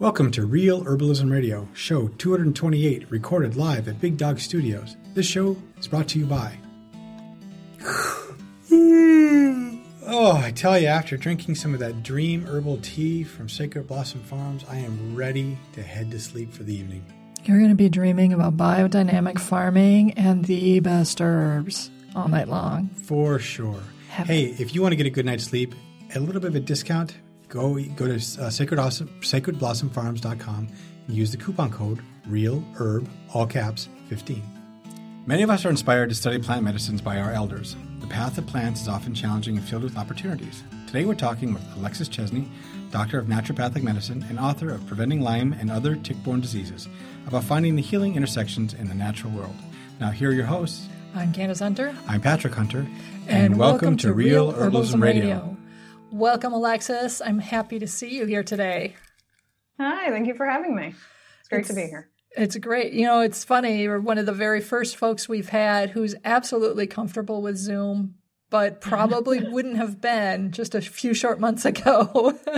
Welcome to Real Herbalism Radio, show 228, recorded live at Big Dog Studios. This show is brought to you by. oh, I tell you, after drinking some of that dream herbal tea from Sacred Blossom Farms, I am ready to head to sleep for the evening. You're going to be dreaming about biodynamic farming and the best herbs all night long. For sure. Heaven. Hey, if you want to get a good night's sleep, a little bit of a discount, go go to uh, Sacred Awesome, sacredblossomfarms.com and use the coupon code REALHERB, all caps, 15. Many of us are inspired to study plant medicines by our elders. The path of plants is often challenging and filled with opportunities. Today we're talking with Alexis Chesney, doctor of naturopathic medicine and author of Preventing Lyme and Other Tick-Borne Diseases, about finding the healing intersections in the natural world. Now here are your hosts. I'm Candace Hunter. I'm Patrick Hunter, And, welcome, to Real Herbalism Radio. Welcome, Alexis. I'm happy to see you here today. Hi, thank you for having me. It's great to be here. It's great. You know, it's funny. You're one of the very first folks we've had who's absolutely comfortable with Zoom, but probably wouldn't have been just a few short months ago.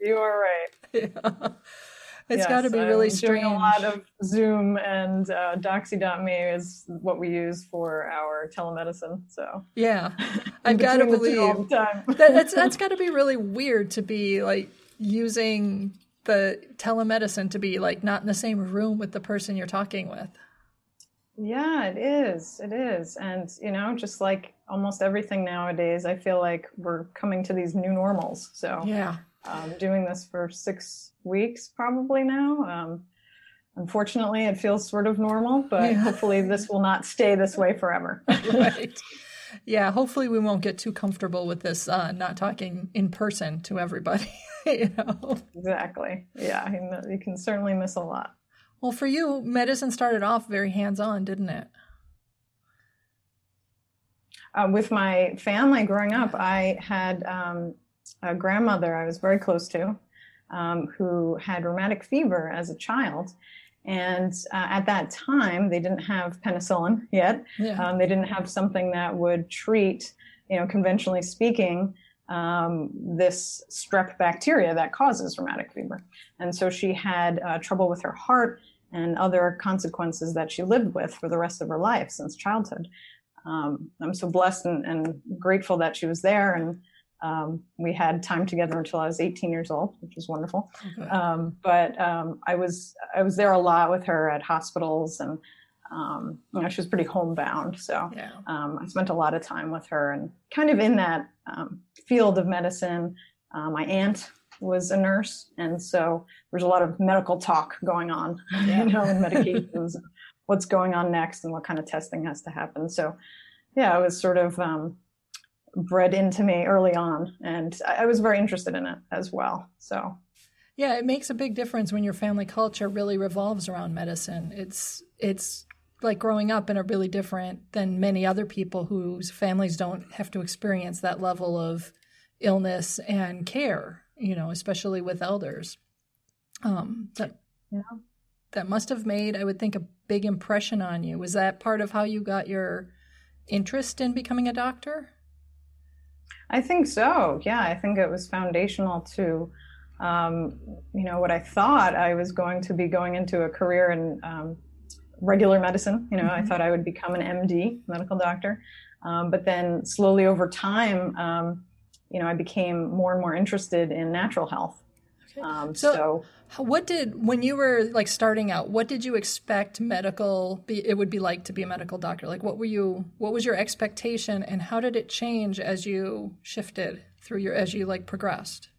You are right. yeah. It's Yes, got to be really I'm strange. Doing a lot of Zoom and uh, Doxy.me is what we use for our telemedicine. So yeah, I've got to between the two all believe that, that's that's got to be really weird to be like using the telemedicine to be like not in the same room with the person you're talking with. yeah, it is. It is, and you know, just like almost everything nowadays, I feel like we're coming to these new normals. So Yeah. Um, doing this for six weeks probably now. Um, unfortunately, it feels sort of normal, but Yeah. hopefully, this will not stay this way forever. right. Yeah, hopefully we won't get too comfortable with this uh, not talking in person to everybody. you know. exactly. Yeah, you, can certainly miss a lot. Well, for you, medicine started off very hands-on, didn't it? Uh, with my family growing up, I had um, a grandmother I was very close to um, who had rheumatic fever as a child. And uh, at that time, they didn't have penicillin yet. Yeah. Um, they didn't have something that would treat, you know, conventionally speaking, um, this strep bacteria that causes rheumatic fever. And so she had uh, trouble with her heart and other consequences that she lived with for the rest of her life since childhood. Um, I'm so blessed and, and grateful that she was there. And um, we had time together until I was 18 years old, which was wonderful. Okay. Um, but um, I was I was there a lot with her at hospitals, and um, you know she was pretty homebound. So yeah. um, I spent a lot of time with her, and kind of in that um, field of medicine. Uh, my aunt was a nurse, and so there's a lot of medical talk going on, Yeah. you know, and medications, what's going on next, and what kind of testing has to happen. So, yeah, it was sort of um, bred into me early on, and I, I was very interested in it as well. So, Yeah, it makes a big difference when your family culture really revolves around medicine. It's it's like growing up in a really different than many other people whose families don't have to experience that level of illness and care, you know, especially with elders. Um that Yeah. that must have made, I would think, a big impression on you. Was that part of how you got your interest in becoming a doctor? I think so. Yeah, I think it was foundational to, um, you know, what I thought I was going to be going into a career in um, regular medicine. You know, I Mhm. thought I would become an MD, medical doctor. Um, but then slowly over time, um, you know, I became more and more interested in natural health. Um, So- so, What did when you were like starting out? What did you expect medical be, it would be like to be a medical doctor? Like, what were you? What was your expectation, and how did it change as you shifted through your as you like progressed?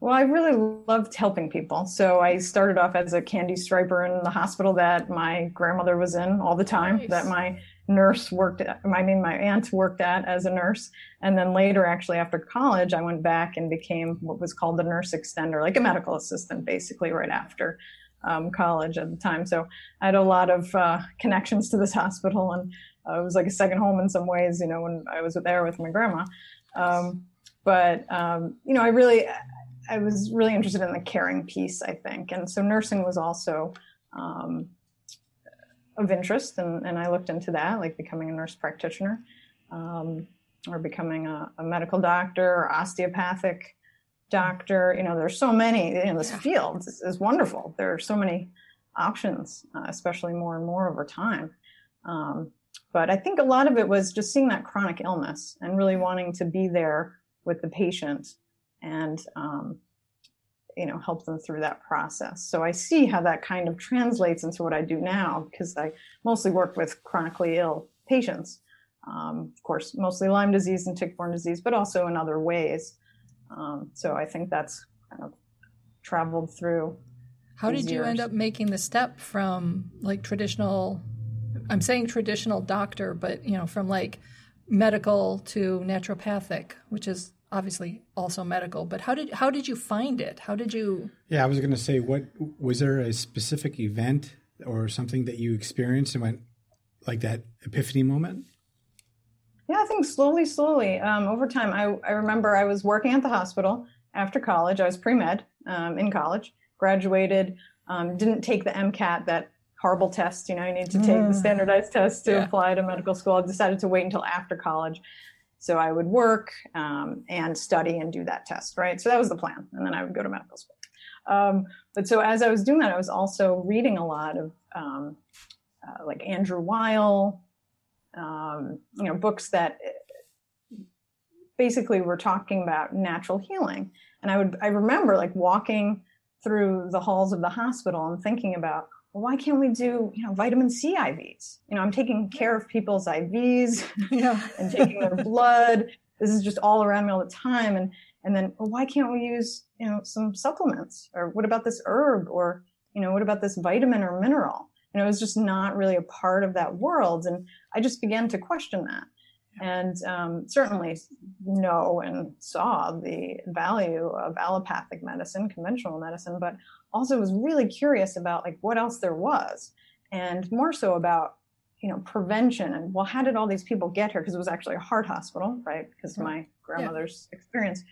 Well, I really loved helping people. So I started off as a candy striper in the hospital that my grandmother was in all the time, Nice. that my nurse worked at, I mean, my aunt worked at as a nurse. And then later, actually, after college, I went back and became what was called the nurse extender, like a medical assistant, basically, right after um, college at the time. So I had a lot of uh, connections to this hospital, and uh, it was like a second home in some ways, you know, when I was there with my grandma. Um, but, um, you know, I really, I was really interested in the caring piece, I think. And so nursing was also um, of interest, and, and I looked into that, like becoming a nurse practitioner um, or becoming a, a medical doctor or osteopathic doctor. You know, there's so many. You know, this field is, is wonderful. There are so many options, uh, especially more and more over time. Um, but I think a lot of it was just seeing that chronic illness and really wanting to be there with the patient and um, you know help them through that process. So i see how that kind of translates into what i do now because i mostly work with chronically ill patients. Um, of course mostly lyme disease and tick-borne disease but also in other ways. Um, so i think that's kind of traveled through how did you end up making the step from like traditional i'm saying traditional doctor but you know from like medical to naturopathic which is obviously also medical but how did how did you find it? How did you? Yeah i was going to say what was there a specific event or something that you experienced and went like that epiphany moment? Yeah i think slowly slowly. Um, over time I, I remember i was working at the hospital after college. I was pre-med um, in college graduated um, didn't take the mcat that horrible test you know you need to take mm. the standardized test to yeah. apply to medical school. I decided to wait until after college so I would work um, and study and do that test, right? So that was the plan. And then I would go to medical school. Um, but so as I was doing that, I was also reading a lot of um, uh, like Andrew Weil, um, you know, books that basically were talking about natural healing. And I would, I remember like walking through the halls of the hospital and thinking about, well, why can't we do, you know, vitamin C IVs? You know, I'm taking care of people's IVs yeah. and taking their blood. This is just all around me all the time. And, and then, well, why can't we use, you know, some supplements? Or what about this herb? Or, you know, what about this vitamin or mineral? Know, it was just not really a part of that world. And I just began to question that and um, certainly know and saw the value of allopathic medicine, conventional medicine, but also was really curious about like what else there was, and more so about you know prevention and well, how did all these people get here? Because it was actually a heart hospital, right? Because my grandmother's yeah. experience.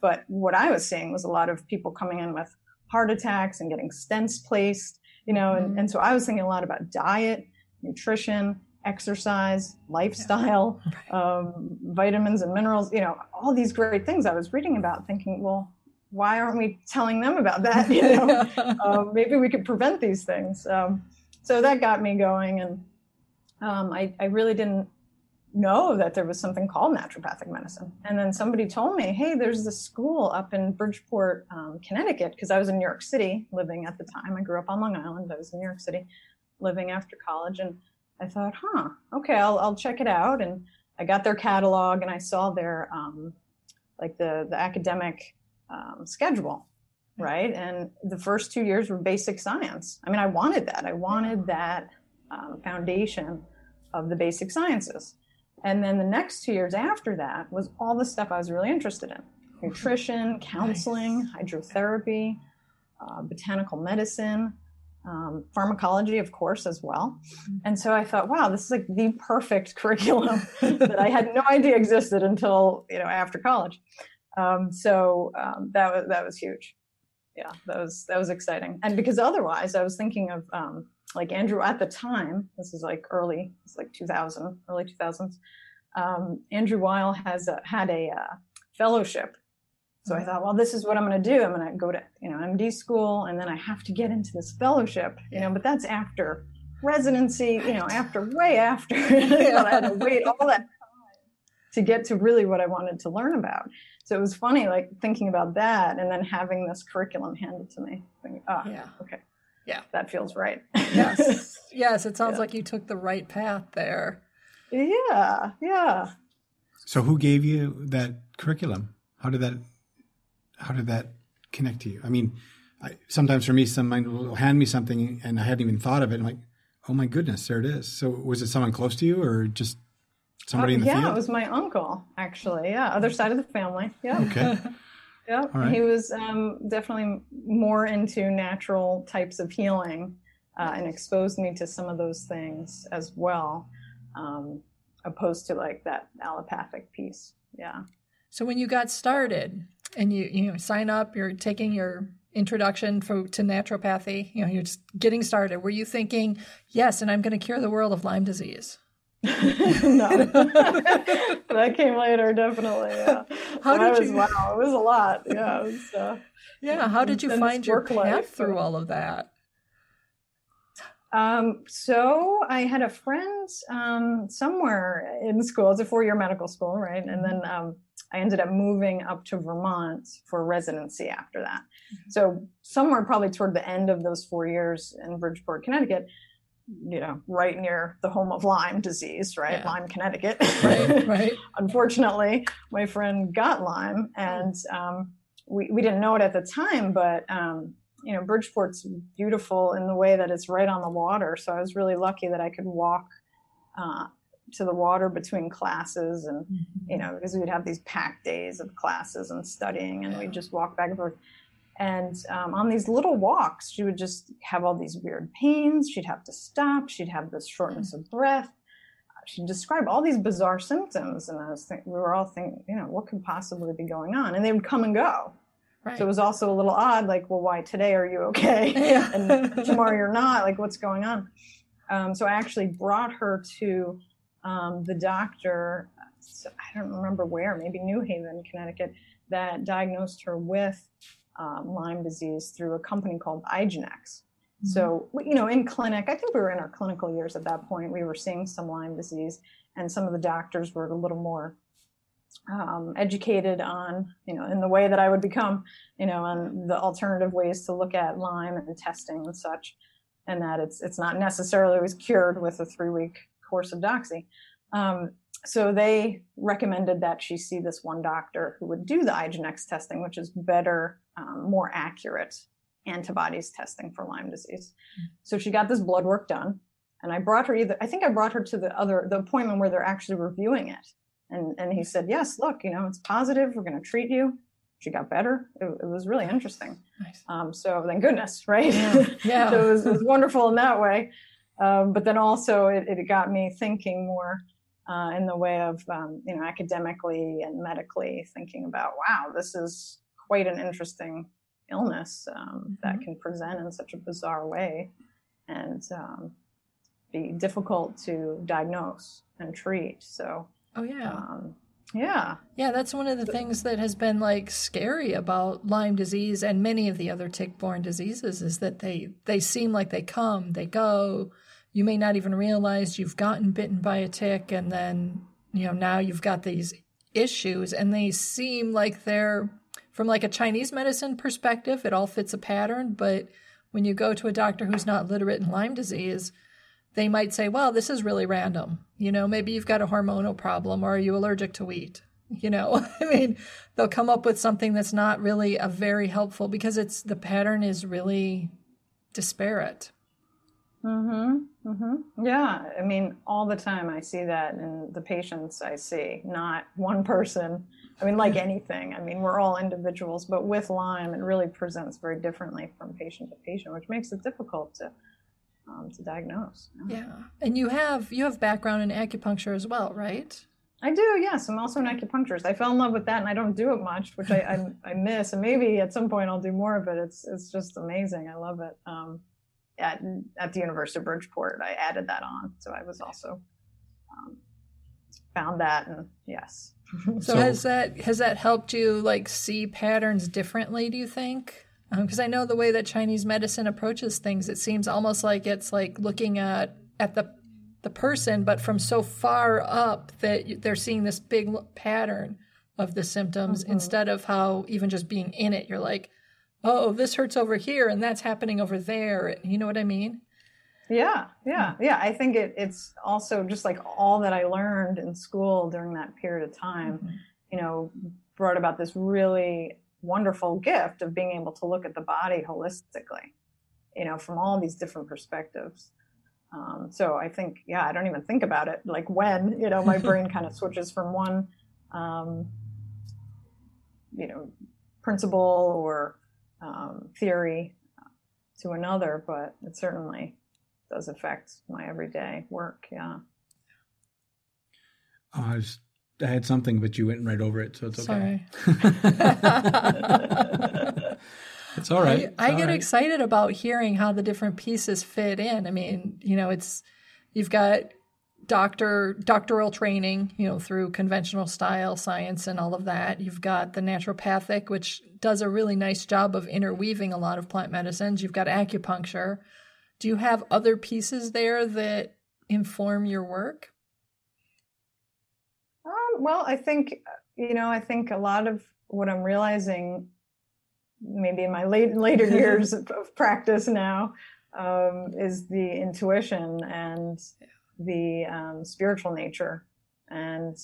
But what I was seeing was a lot of people coming in with heart attacks and getting stents placed, you know, mm-hmm. and, and so I was thinking a lot about diet, nutrition exercise, lifestyle, um, vitamins and minerals, you know, all these great things I was reading about, thinking, well, why aren't we telling them about that? You know, um, maybe we could prevent these things. Um, so that got me going, and um, I, I really didn't know that there was something called naturopathic medicine. And then somebody told me, hey, there's this school up in Bridgeport, um, Connecticut, because I was in New York City living at the time. I grew up on Long Island. I was in New York City living after college. And I thought, huh, okay, I'll, I'll check it out. And I got their catalog and I saw their, um, like the, the academic um, schedule, right? And the first two years were basic science. I mean, I wanted that. I wanted that um, foundation of the basic sciences. And then the next two years after that was all the stuff I was really interested in nutrition, counseling, hydrotherapy, uh, botanical medicine, um, pharmacology, of course, as well. Mm-hmm. And so I thought, wow, this is like the perfect curriculum that I had no idea existed until you know after college. Um, so um, that was that was huge. Yeah, that was that was exciting. And because otherwise, I was thinking of um, like Andrew at the time. This is like early, it's like 2000, early 2000s. Um, Andrew Weil has had a uh, fellowship so I mm-hmm. thought, well, this is what I'm going to do. I'm going to go to, you know, MD school and then I have to get into this fellowship, you know, but that's after residency, you know, after way after I had to wait all that time to get to really what I wanted to learn about. So it was funny, like thinking about that and then having this curriculum handed to me. Thinking, oh, yeah. okay. Yeah. That feels right. yes. Yes. It sounds yeah. like you took the right path there. Yeah. Yeah. So who gave you that curriculum? How did that how did that connect to you? I mean, I, sometimes for me, someone will hand me something and I hadn't even thought of it. I'm like, oh my goodness, there it is. So was it someone close to you or just somebody uh, in the yeah, field? Yeah, it was my uncle, actually. Yeah, other side of the family. Yeah. Okay. yeah, right. he was um, definitely more into natural types of healing uh, and exposed me to some of those things as well, um, opposed to like that allopathic piece. Yeah. So when you got started and you you know sign up, you're taking your introduction for, to naturopathy. You know, you're just getting started. Were you thinking, yes, and I'm going to cure the world of Lyme disease? no, that came later, definitely. Yeah. How did was, you? Wow, it was a lot. Yeah, it was, uh, yeah. How did you find your path life, through all of that? Um, so I had a friend um, somewhere in school. It's a four-year medical school, right? And then um, I ended up moving up to Vermont for residency after that. Mm-hmm. So somewhere probably toward the end of those four years in Bridgeport, Connecticut, you know, right near the home of Lyme disease, right? Yeah. Lyme, Connecticut. Right, right. Unfortunately, my friend got Lyme, and um, we we didn't know it at the time, but um, you know, Bridgeport's beautiful in the way that it's right on the water. So I was really lucky that I could walk uh, to the water between classes, and mm-hmm. you know, because we'd have these packed days of classes and studying, and we'd just walk back and forth. And um, on these little walks, she would just have all these weird pains. She'd have to stop. She'd have this shortness of breath. She'd describe all these bizarre symptoms, and I was think, we were all thinking, you know, what could possibly be going on? And they would come and go. Right. So it was also a little odd, like, well, why today are you okay? Yeah. and tomorrow you're not? Like, what's going on? Um, so I actually brought her to um, the doctor, I don't remember where, maybe New Haven, Connecticut, that diagnosed her with um, Lyme disease through a company called IGeneX. Mm-hmm. So, you know, in clinic, I think we were in our clinical years at that point, we were seeing some Lyme disease, and some of the doctors were a little more um, educated on, you know, in the way that I would become, you know, on the alternative ways to look at Lyme and testing and such, and that it's it's not necessarily always cured with a three week course of doxy. Um, so they recommended that she see this one doctor who would do the IGeneX testing, which is better, um, more accurate antibodies testing for Lyme disease. Mm-hmm. So she got this blood work done, and I brought her either. I think I brought her to the other the appointment where they're actually reviewing it and, and he said, yes, look, you know, it's positive. We're going to treat you. She got better. It, it was really interesting. Nice. Um, so thank goodness, right? Yeah. yeah. so it was, it was, wonderful in that way. Um, but then also it, it, got me thinking more uh, in the way of, um, you know, academically and medically thinking about, wow, this is quite an interesting illness um, mm-hmm. that can present in such a bizarre way and um, be difficult to diagnose and treat. So Oh yeah. Um, yeah. Yeah, that's one of the things that has been like scary about Lyme disease and many of the other tick-borne diseases is that they they seem like they come, they go. You may not even realize you've gotten bitten by a tick and then, you know, now you've got these issues and they seem like they're from like a Chinese medicine perspective, it all fits a pattern, but when you go to a doctor who's not literate in Lyme disease, they might say, well, this is really random. You know, maybe you've got a hormonal problem or are you allergic to wheat? You know, I mean, they'll come up with something that's not really a very helpful because it's the pattern is really disparate. Mhm. Mhm. Yeah, I mean, all the time I see that in the patients I see, not one person. I mean, like anything. I mean, we're all individuals, but with Lyme, it really presents very differently from patient to patient, which makes it difficult to um, to diagnose. Yeah. yeah. and you have you have background in acupuncture as well, right? I do, yes. I'm also an acupuncturist. I fell in love with that, and I don't do it much, which I, I, I miss. And maybe at some point I'll do more of it. It's it's just amazing. I love it. Um, at at the University of Bridgeport, I added that on, so I was also um, found that, and yes. so, so has that has that helped you like see patterns differently? Do you think? because um, I know the way that Chinese medicine approaches things, it seems almost like it's like looking at at the the person, but from so far up that they're seeing this big pattern of the symptoms mm-hmm. instead of how even just being in it, you're like, oh, this hurts over here and that's happening over there. You know what I mean? Yeah, yeah, yeah. I think it, it's also just like all that I learned in school during that period of time, mm-hmm. you know, brought about this really wonderful gift of being able to look at the body holistically, you know, from all these different perspectives. Um, so I think, yeah, I don't even think about it. Like when, you know, my brain kind of switches from one, um, you know, principle or um, theory to another, but it certainly does affect my everyday work. Yeah. I was I had something, but you went right over it, so it's okay. it's all right. It's I, I all get right. excited about hearing how the different pieces fit in. I mean, you know, it's you've got doctor doctoral training, you know, through conventional style science and all of that. You've got the naturopathic, which does a really nice job of interweaving a lot of plant medicines. You've got acupuncture. Do you have other pieces there that inform your work? Um, well, I think you know, I think a lot of what I'm realizing, maybe in my late later years of, of, practice now, um, is the intuition and the um, spiritual nature, and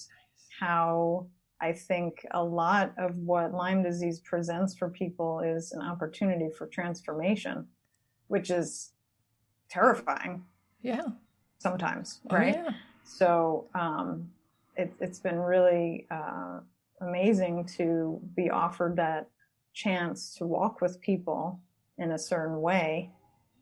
how I think a lot of what Lyme disease presents for people is an opportunity for transformation, which is terrifying. Yeah. Sometimes, oh, right? Yeah. So um, it, has been really uh, amazing to be offered that chance to walk with people in a certain way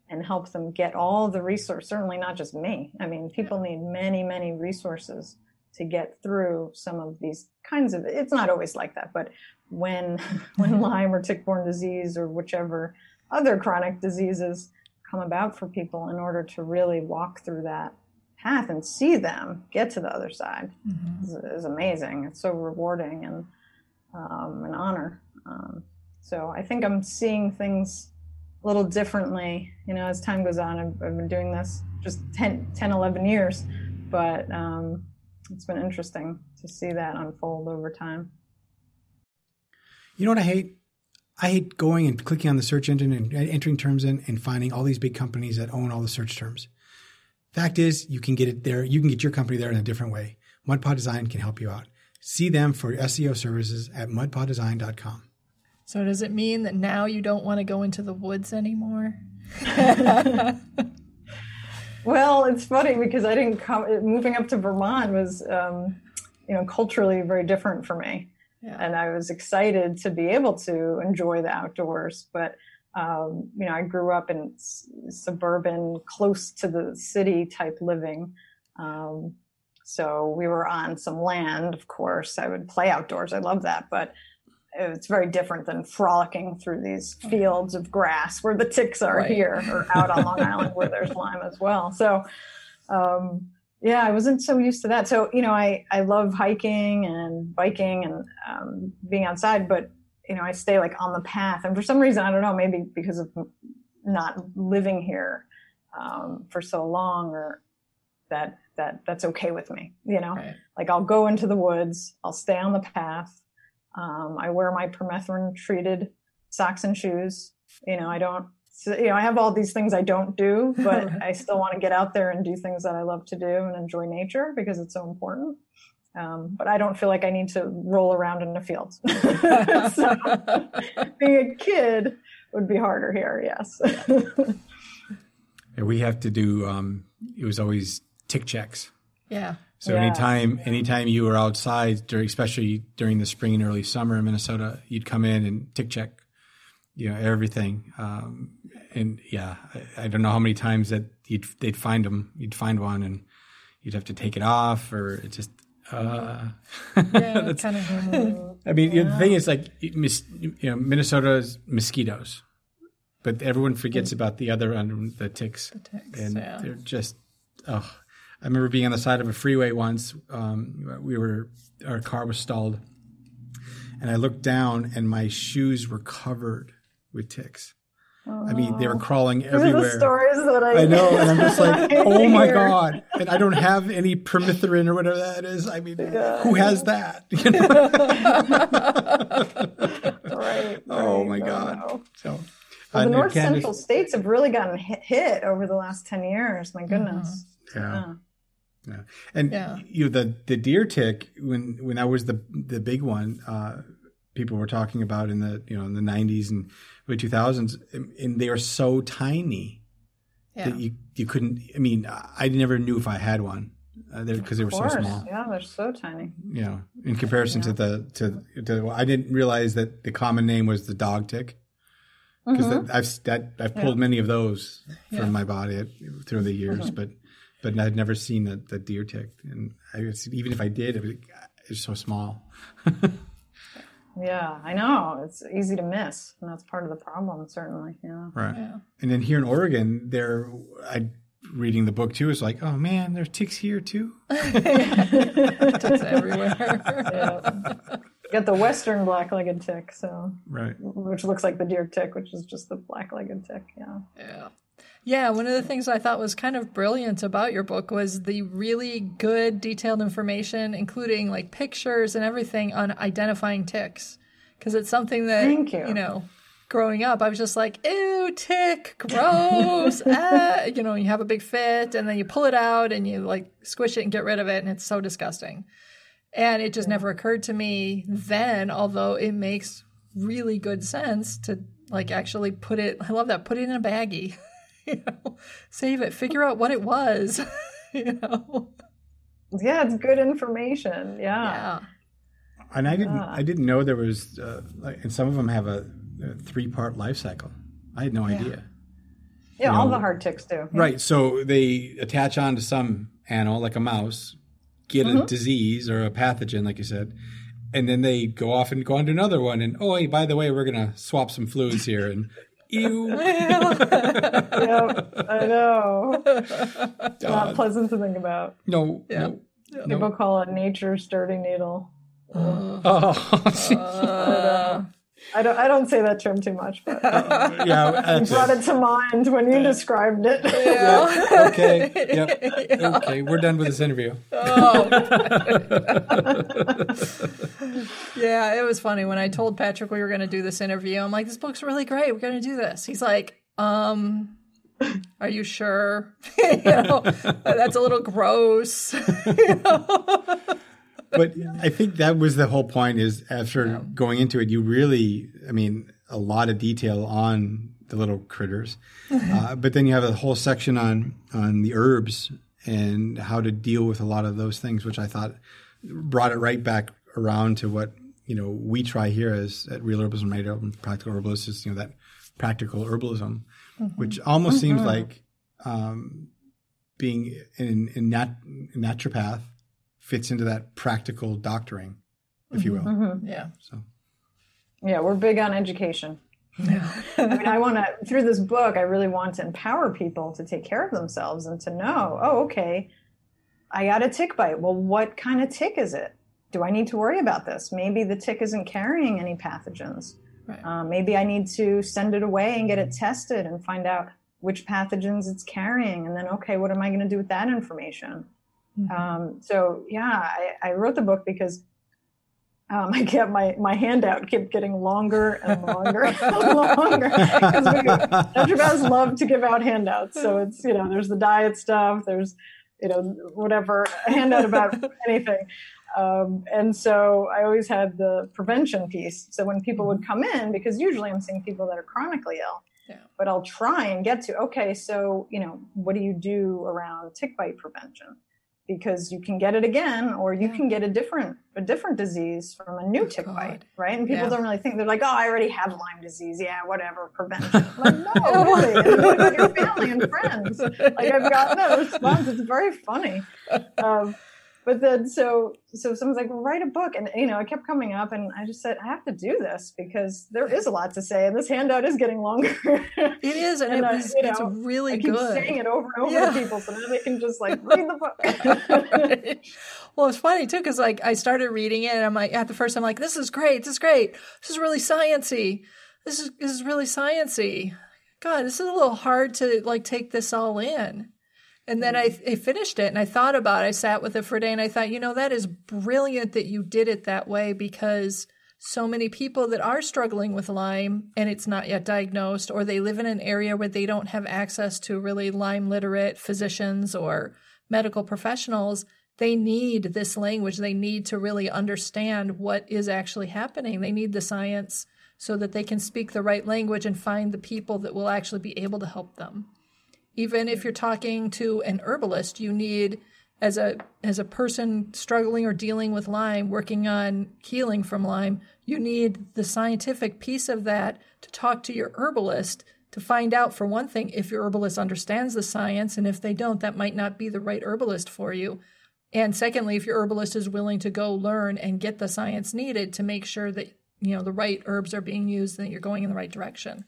and help them get all the resources. Certainly not just me. I mean, people need many, many resources to get through some of these kinds of. It's not always like that, but when when Lyme or tick-borne disease or whichever other chronic diseases come about for people, in order to really walk through that path and see them get to the other side mm-hmm. is, is, amazing. It's so rewarding and um, an honor. Um, so I think I'm seeing things a little differently, you know, as time goes on. I've, I've been doing this just 10, 10 11 years, but um, it's been interesting to see that unfold over time. You know what I hate? I hate going and clicking on the search engine and entering terms in and finding all these big companies that own all the search terms. Fact is, you can get it there. You can get your company there in a different way. MudPod Design can help you out. See them for SEO services at mudpoddesign.com. So does it mean that now you don't want to go into the woods anymore? well, it's funny because I didn't come. Moving up to Vermont was, um, you know, culturally very different for me, yeah. and I was excited to be able to enjoy the outdoors. But um, you know, I grew up in s- suburban, close to the city type living. Um, so we were on some land, of course. I would play outdoors. I love that, but it's very different than frolicking through these fields of grass where the ticks are right. here or out on Long Island where there's Lyme as well. So, um, yeah, I wasn't so used to that. So, you know, I, I love hiking and biking and um, being outside, but, you know, I stay like on the path. And for some reason, I don't know, maybe because of not living here um, for so long or that, that that's okay with me, you know, right. like I'll go into the woods, I'll stay on the path um, I wear my permethrin treated socks and shoes. You know, I don't, you know, I have all these things I don't do, but I still want to get out there and do things that I love to do and enjoy nature because it's so important. Um, but I don't feel like I need to roll around in the fields. so being a kid would be harder here, yes. yeah, we have to do, um, it was always tick checks. Yeah. So anytime anytime you were outside during especially during the spring and early summer in Minnesota, you'd come in and tick check, you know, everything. Um, and yeah, I, I, don't know how many times that you'd they'd find them, you'd find one, and you'd have to take it off, or it just. Uh, yeah, kind of. Horrible. I mean, yeah. the thing is, like, you know, Minnesota's mosquitoes, but everyone forgets mm. about the other under the ticks, the ticks and yeah. they're just, oh, I remember being on the side of a freeway once. Um, we were our car was stalled, and I looked down, and my shoes were covered with ticks. I mean, they were crawling everywhere. the stories that I, I know, and I'm just like, oh my god! And I don't have any permethrin or whatever that is. I mean, yeah. who has that? You know? right, Oh my god! So. Well, the North Central states have really gotten hit, over the last 10 years. My goodness. Mm-hmm. Yeah. yeah. Yeah, and yeah. you know the the deer tick when when that was the the big one, uh, people were talking about in the you know in the '90s and early 2000s, and they are so tiny yeah. that you you couldn't. I mean, I never knew if I had one because uh, they were so small. Yeah, they're so tiny. Yeah, in comparison yeah. to the to, to well, I didn't realize that the common name was the dog tick because mm-hmm. I've that I've pulled many of those from my body through the years, mm-hmm. but but I'd never seen the, the deer tick, and I was, even if I did, it was, ah, it's so small. yeah, I know it's easy to miss, and that's part of the problem, certainly. Yeah, right. Yeah. And then here in Oregon, there I reading the book too, it's like, oh man, there's ticks here too. Ticks everywhere. Yeah. Got the western black-legged tick, so Right. which looks like the deer tick, which is just the black-legged tick. Yeah. Yeah. Yeah, one of the things I thought was kind of brilliant about your book was the really good detailed information, including like pictures and everything on identifying ticks. Because it's something that, Thank you. know, growing up, I was just like, ew, tick, gross. ah. You know, you have a big fit and then you pull it out and you like squish it and get rid of it, and it's so disgusting. And it just never occurred to me then, although it makes really good sense to like actually put it, I love that, put it in a baggie. you know, save it, figure out what it was. you know, Yeah, it's good information. Yeah. yeah, And I didn't Yeah. I didn't know there was uh, like, and some of them have a, a three part life cycle. I had no idea. Yeah, You all know, the hard ticks do. Right. So they attach onto some animal, like a mouse, get Mm-hmm. a disease or a pathogen, like you said, and then they go off and go on to another one. And oh, hey, by the way, we're gonna swap some fluids here. And ew, Yep, I know. Not pleasant to think about. no, Yeah. no, People no. call it nature's dirty needle. Oh, Uh, I don't. I don't say that term too much, but yeah. That's brought it. it to mind when you described it. yeah. Okay. Yep. Okay. We're done with this interview. Oh. yeah, it was funny when I told Patrick we were going to do this interview. I'm like, this book's really great. We're going to do this. He's like, um, are you sure? you know, that's a little gross. you know? But I think that was the whole point. Is after going into it, you really, I mean, a lot of detail on the little critters, uh, but then you have a whole section on on the herbs and how to deal with a lot of those things, which I thought brought it right back around to what you know we try here as at Real Herbalism Radio and Practical Herbalist is you know that practical herbalism, which almost seems like um, being in, in nat- naturopath fits into that practical doctoring, if you will. yeah. So Yeah, we're big on education. Yeah. I mean, I want to, through this book, I really want to empower people to take care of themselves and to know, oh, okay, I got a tick bite. Well, what kind of tick is it? Do I need to worry about this? Maybe the tick isn't carrying any pathogens. Right. Um, maybe I need to send it away and get it tested and find out which pathogens it's carrying. And then, okay, what am I going to do with that information? Um, so, yeah, I, I wrote the book because um, I kept my, my handout kept getting longer and longer and longer because naturopaths love to give out handouts. So it's you know there's the diet stuff, there's you know whatever a handout about anything, um, and so I always had the prevention piece. So when people would come in, because usually I'm seeing people that are chronically ill, Yeah. but I'll try and get to okay, so you know what do you do around tick bite prevention? Because you can get it again or you can get a different a different disease from a new tick Oh, God. bite right? And people Yeah. don't really think they're like oh i already have lyme disease. Yeah whatever prevention. Like no really. And what about your family and friends. Like i've got that response. It's very funny. Um, but then so so someone's like well, write a book and you know it kept coming up and i just said i have to do this because there is a lot to say and this handout is getting longer It is, and, And, it was, you it's know, really I keep good. saying it over and over Yeah. to people so now they can just like read the book. well, it's funny too because like I started reading it, and I'm like at the first I'm like, this is great, this is great, this is really sciency, this is this is really sciency. God, this is a little hard to like take this all in. And then I, I finished it and I thought about it. I sat with it for a day and I thought, you know, that is brilliant that you did it that way because so many people that are struggling with Lyme and it's not yet diagnosed, or they live in an area where they don't have access to really Lyme literate physicians or medical professionals, they need this language. They need to really understand what is actually happening. They need the science so that they can speak the right language and find the people that will actually be able to help them even if you're talking to an herbalist you need as a as a person struggling or dealing with lyme working on healing from lyme you need the scientific piece of that to talk to your herbalist to find out for one thing if your herbalist understands the science and if they don't that might not be the right herbalist for you. And secondly if your herbalist is willing to go learn and get the science needed to make sure that you know the right herbs are being used and that you're going in the right direction.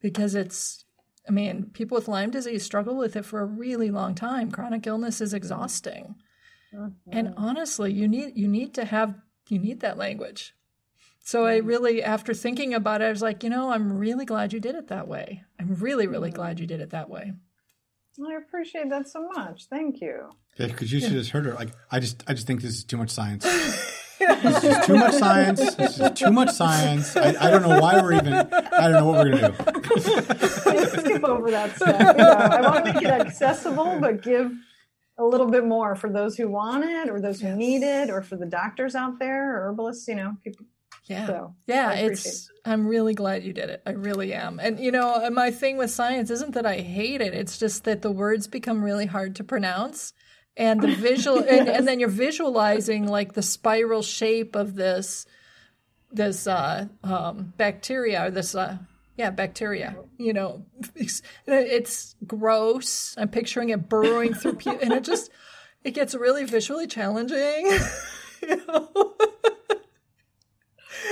Because it's I mean, people with Lyme disease struggle with it for a really long time. Chronic illness is exhausting. Mm-hmm. And honestly, you need you need to have you need that language. So I mm-hmm. really, after thinking about it, I was like, you know, I'm really glad you did it that way. I'm really, really mm-hmm. glad you did it that way. I appreciate that so much. Thank you. Yeah, because you should have heard her. Like, I just, I just think this is too much science. this is too much science. This is too much science. I, I don't know why we're even. I don't know what we're gonna do. skip over that stuff. You know, I want to make it accessible, but give a little bit more for those who want it, or those who need it, or for the doctors out there, or herbalists. You know, people yeah. So, yeah, it's it. I'm really glad you did it. I really am. And you know, my thing with science isn't that I hate it. It's just that the words become really hard to pronounce. And the visual yes. and, and, then you're visualizing like the spiral shape of this this uh, um, bacteria or this uh, yeah, bacteria. You know, it's, it's, gross. I'm picturing it burrowing through, people, and it just it gets really visually challenging. you know?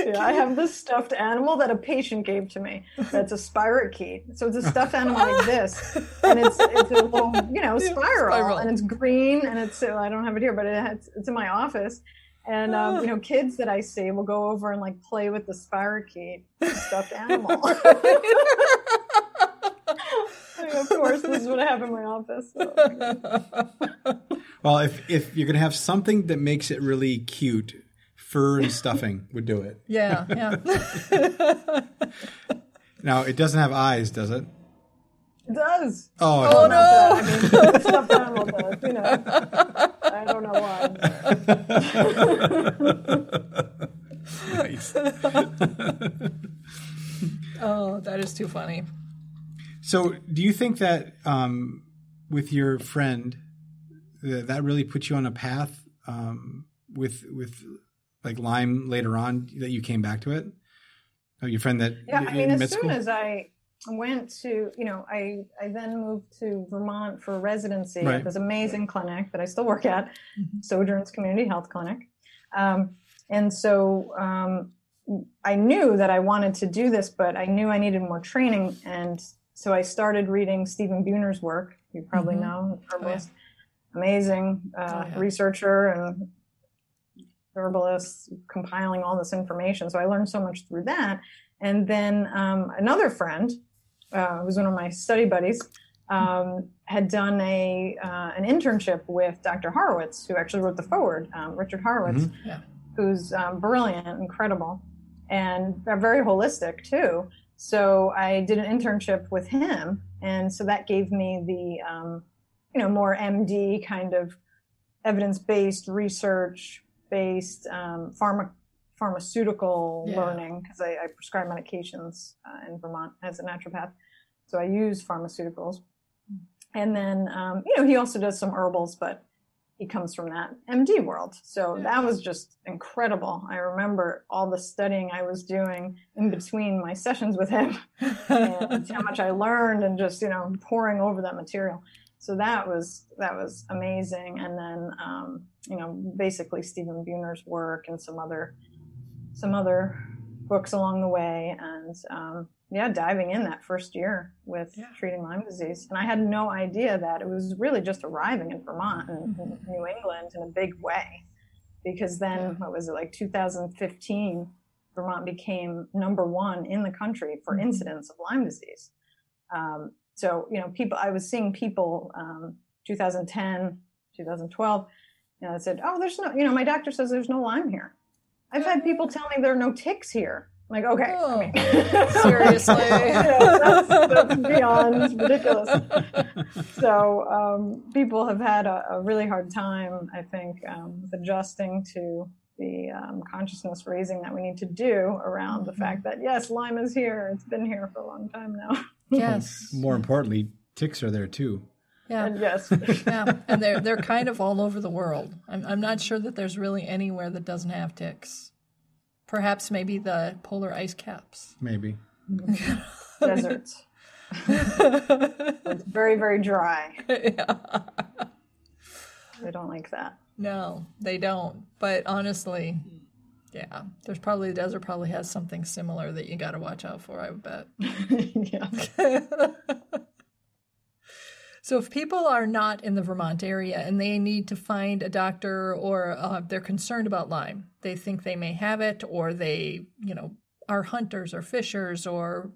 Yeah, I have this stuffed animal that a patient gave to me. That's a spirochete. So it's a stuffed animal like this, and it's it's a little you know spiral, spiral. and it's green, and it's I don't have it here, but it has, it's in my office. And um, you know, kids that I see will go over and like play with the spirochete stuffed animal. of course, this is what I have in my office. So. well, if if you're gonna have something that makes it really cute, fur and stuffing would do it. Yeah, yeah. now it doesn't have eyes, does it? It does. Oh, oh no! I mean, stuffed animal does. You know, I don't know why. nice. oh, that is too funny. So, do you think that um, with your friend, that, that really put you on a path um, with with like Lyme later on that you came back to it? Oh, your friend that yeah, I mean, as soon school? as I went to, you know, I I then moved to Vermont for residency right. at this amazing clinic that I still work at, mm-hmm. Sojourns Community Health Clinic, um, and so um, I knew that I wanted to do this, but I knew I needed more training, and so I started reading Stephen Buhner's work. You probably mm-hmm. know, herbalist, oh, yeah. amazing uh, oh, yeah. researcher and herbalist compiling all this information. So I learned so much through that. And then um, another friend, uh, who's one of my study buddies, um, had done a uh, an internship with Dr. Horowitz, who actually wrote the foreword, um, Richard Horowitz, mm-hmm. yeah. who's um, brilliant, incredible, and very holistic too. So I did an internship with him, and so that gave me the um, you know more MD kind of evidence based research based um, pharma, pharmaceutical yeah. learning because I, I, prescribe medications uh, in Vermont as a naturopath. So I use pharmaceuticals. And then, um, you know, he also does some herbals, but he comes from that MD world. So that was just incredible. I remember all the studying I was doing in between my sessions with him and how much I learned and just, you know, pouring over that material so that was that was amazing and then um, you know basically stephen buhner's work and some other some other books along the way and um, yeah diving in that first year with yeah. treating lyme disease and i had no idea that it was really just arriving in vermont and mm-hmm. new england in a big way because then yeah. what was it like 2015 vermont became number one in the country for mm-hmm. incidence of lyme disease um, so, you know, people, I was seeing people, um, 2010, 2012, you know, said, oh, there's no, you know, my doctor says there's no Lyme here. I've had people tell me there are no ticks here. I'm like, okay. Oh, I mean, seriously. that's, that's, beyond ridiculous. So um, people have had a, a, really hard time, I think, um, adjusting to the um, consciousness raising that we need to do around mm-hmm. the fact that, yes, Lyme is here. It's been here for a long time now. Yes. More importantly, ticks are there too. Yeah. And yes. yeah. And they're they're kind of all over the world. I'm I'm not sure that there's really anywhere that doesn't have ticks. Perhaps maybe the polar ice caps. Maybe. Deserts. it's very, very dry. Yeah. They don't like that. No, they don't. But honestly, yeah, there's probably the desert probably has something similar that you got to watch out for. I would bet. yeah. So if people are not in the Vermont area and they need to find a doctor or uh, they're concerned about Lyme, they think they may have it, or they, you know, are hunters or fishers or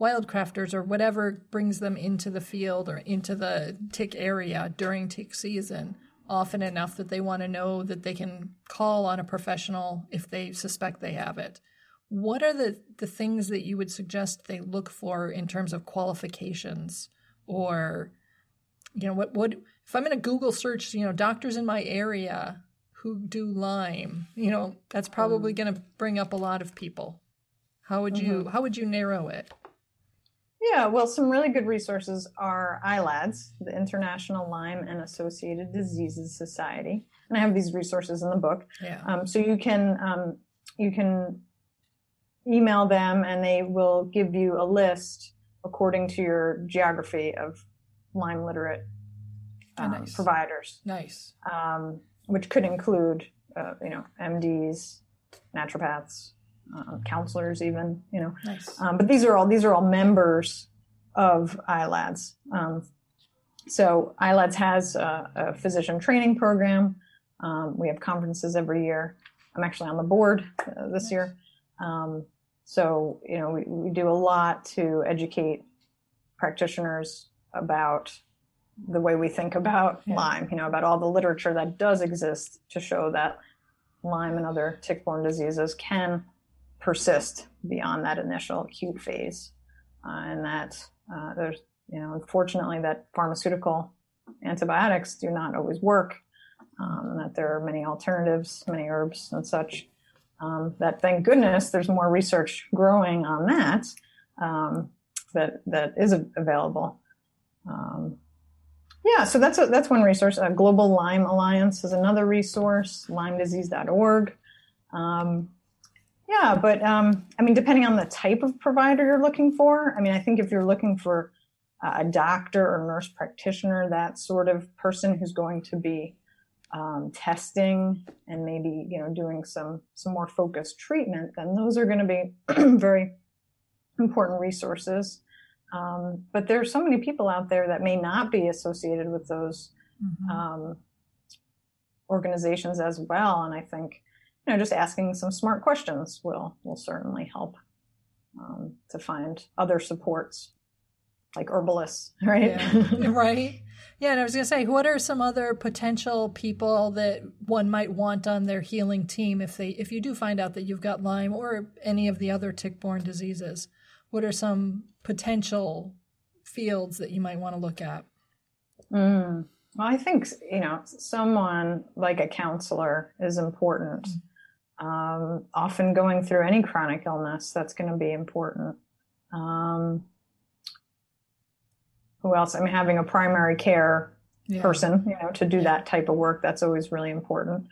wildcrafters or whatever brings them into the field or into the tick area during tick season often enough that they want to know that they can call on a professional if they suspect they have it. What are the, the things that you would suggest they look for in terms of qualifications or you know what what if i'm in a google search you know doctors in my area who do lyme you know that's probably mm. going to bring up a lot of people how would you mm-hmm. how would you narrow it yeah well some really good resources are ilads the international lyme and associated diseases society and i have these resources in the book yeah. Um, so you can um, you can email them and they will give you a list according to your geography of Lyme literate oh, nice. providers. Nice. Um, which could include, uh, you know, MDs, naturopaths, uh, counselors, even, you know. Nice. Um, but these are all these are all members of ILADS. Um, so ILADS has a, a physician training program. Um, we have conferences every year. I'm actually on the board uh, this nice. year. Um, so, you know, we, we do a lot to educate practitioners about the way we think about yeah. Lyme, you know, about all the literature that does exist to show that Lyme and other tick-borne diseases can persist beyond that initial acute phase, uh, and that uh, there's, you know, unfortunately, that pharmaceutical antibiotics do not always work, um, and that there are many alternatives, many herbs and such. Um, that thank goodness there's more research growing on that um, that that is available um, yeah, so that's a, that's one resource. Uh, Global Lyme Alliance is another resource. LymeDisease.org. Um, yeah, but um, I mean, depending on the type of provider you're looking for, I mean, I think if you're looking for a doctor or nurse practitioner, that sort of person who's going to be um, testing and maybe you know doing some some more focused treatment, then those are going to be very important resources. Um, but there are so many people out there that may not be associated with those mm-hmm. um, organizations as well. And I think, you know, just asking some smart questions will will certainly help um, to find other supports like herbalists, right? Yeah. right. Yeah, and I was going to say, what are some other potential people that one might want on their healing team if they if you do find out that you've got Lyme or any of the other tick-borne diseases? What are some potential fields that you might want to look at? Mm. Well, I think you know someone like a counselor is important. Um, often going through any chronic illness, that's going to be important. Um, who else? I mean, having a primary care yeah. person, you know, to do that type of work, that's always really important.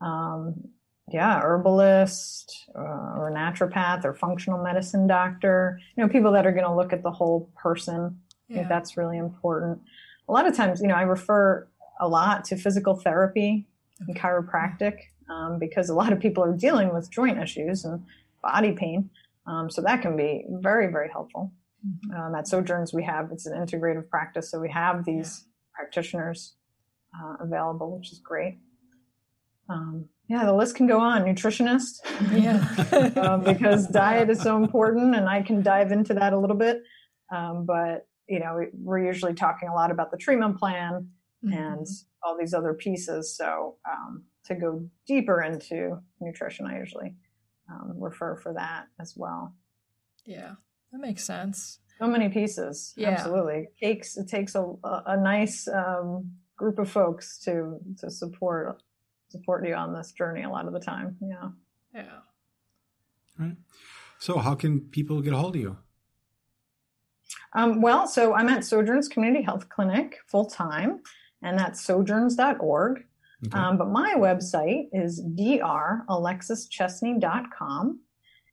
Um, yeah, herbalist uh, or naturopath or functional medicine doctor, you know, people that are going to look at the whole person. Yeah. I think that's really important. A lot of times, you know, I refer a lot to physical therapy and chiropractic um, because a lot of people are dealing with joint issues and body pain. Um, so that can be very, very helpful. Mm-hmm. Um, at Sojourns, we have it's an integrative practice, so we have these yeah. practitioners uh, available, which is great. Um, yeah, the list can go on. Nutritionist, yeah, um, because diet is so important, and I can dive into that a little bit. Um, but you know, we're usually talking a lot about the treatment plan mm-hmm. and all these other pieces. So um, to go deeper into nutrition, I usually um, refer for that as well. Yeah, that makes sense. So many pieces. Yeah. Absolutely. It takes it takes a a nice um, group of folks to to support support you on this journey a lot of the time. Yeah. Yeah. Right. So, how can people get a hold of you? Um, well, so I'm at Sojourns Community Health Clinic full time, and that's sojourns.org. Okay. Um, but my website is dralexischesney.com.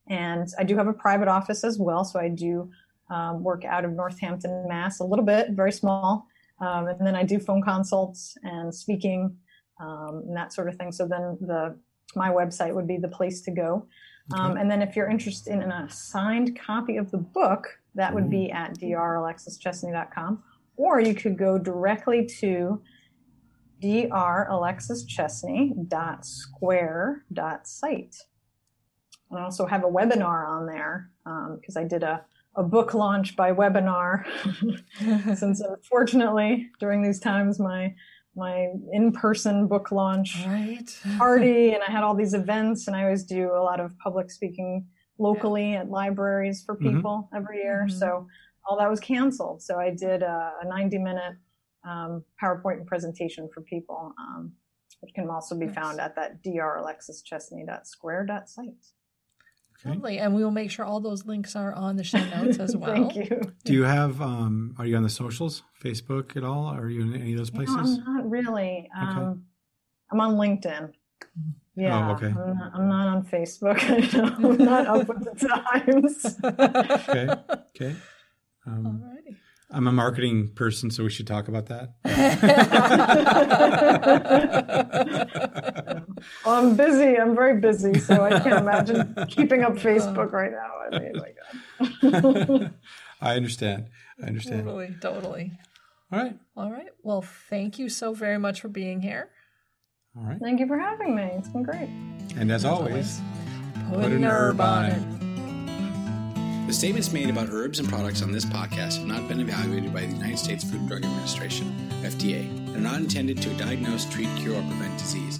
And I do have a private office as well. So I do um, work out of Northampton, Mass, a little bit, very small. Um, and then I do phone consults and speaking um, and that sort of thing. So then the my website would be the place to go. Okay. Um, and then if you're interested in a signed copy of the book, that would be at dralexischesney.com. or you could go directly to dralexischesney.square.site. And I also have a webinar on there because um, I did a, a book launch by webinar. Since unfortunately during these times my my in-person book launch right. party and I had all these events and I always do a lot of public speaking locally at libraries for mm-hmm. people mm-hmm. every year. Mm-hmm. So all that was canceled. So I did a, a 90 minute um, PowerPoint presentation for people, um, which can also be found at that dralexischesney.square.site. Okay. Lovely, and we will make sure all those links are on the show notes as well. Thank you. Do you have? Um, are you on the socials, Facebook at all? Are you in any of those places? No, I'm not really. Um, okay. I'm on LinkedIn. Yeah. Oh, okay. I'm not, I'm not on Facebook. I'm not up with the times. okay. Okay. Um, Alrighty. I'm a marketing person, so we should talk about that. Well, I'm busy. I'm very busy, so I can't imagine keeping up Facebook right now. I mean, my God. I understand. I understand. Totally, totally. All right. All right. Well, thank you so very much for being here. All right. Thank you for having me. It's been great. And as, as always, always, put, put an herb on it. The statements made about herbs and products on this podcast have not been evaluated by the United States Food and Drug Administration, FDA, and are not intended to diagnose, treat, cure, or prevent disease.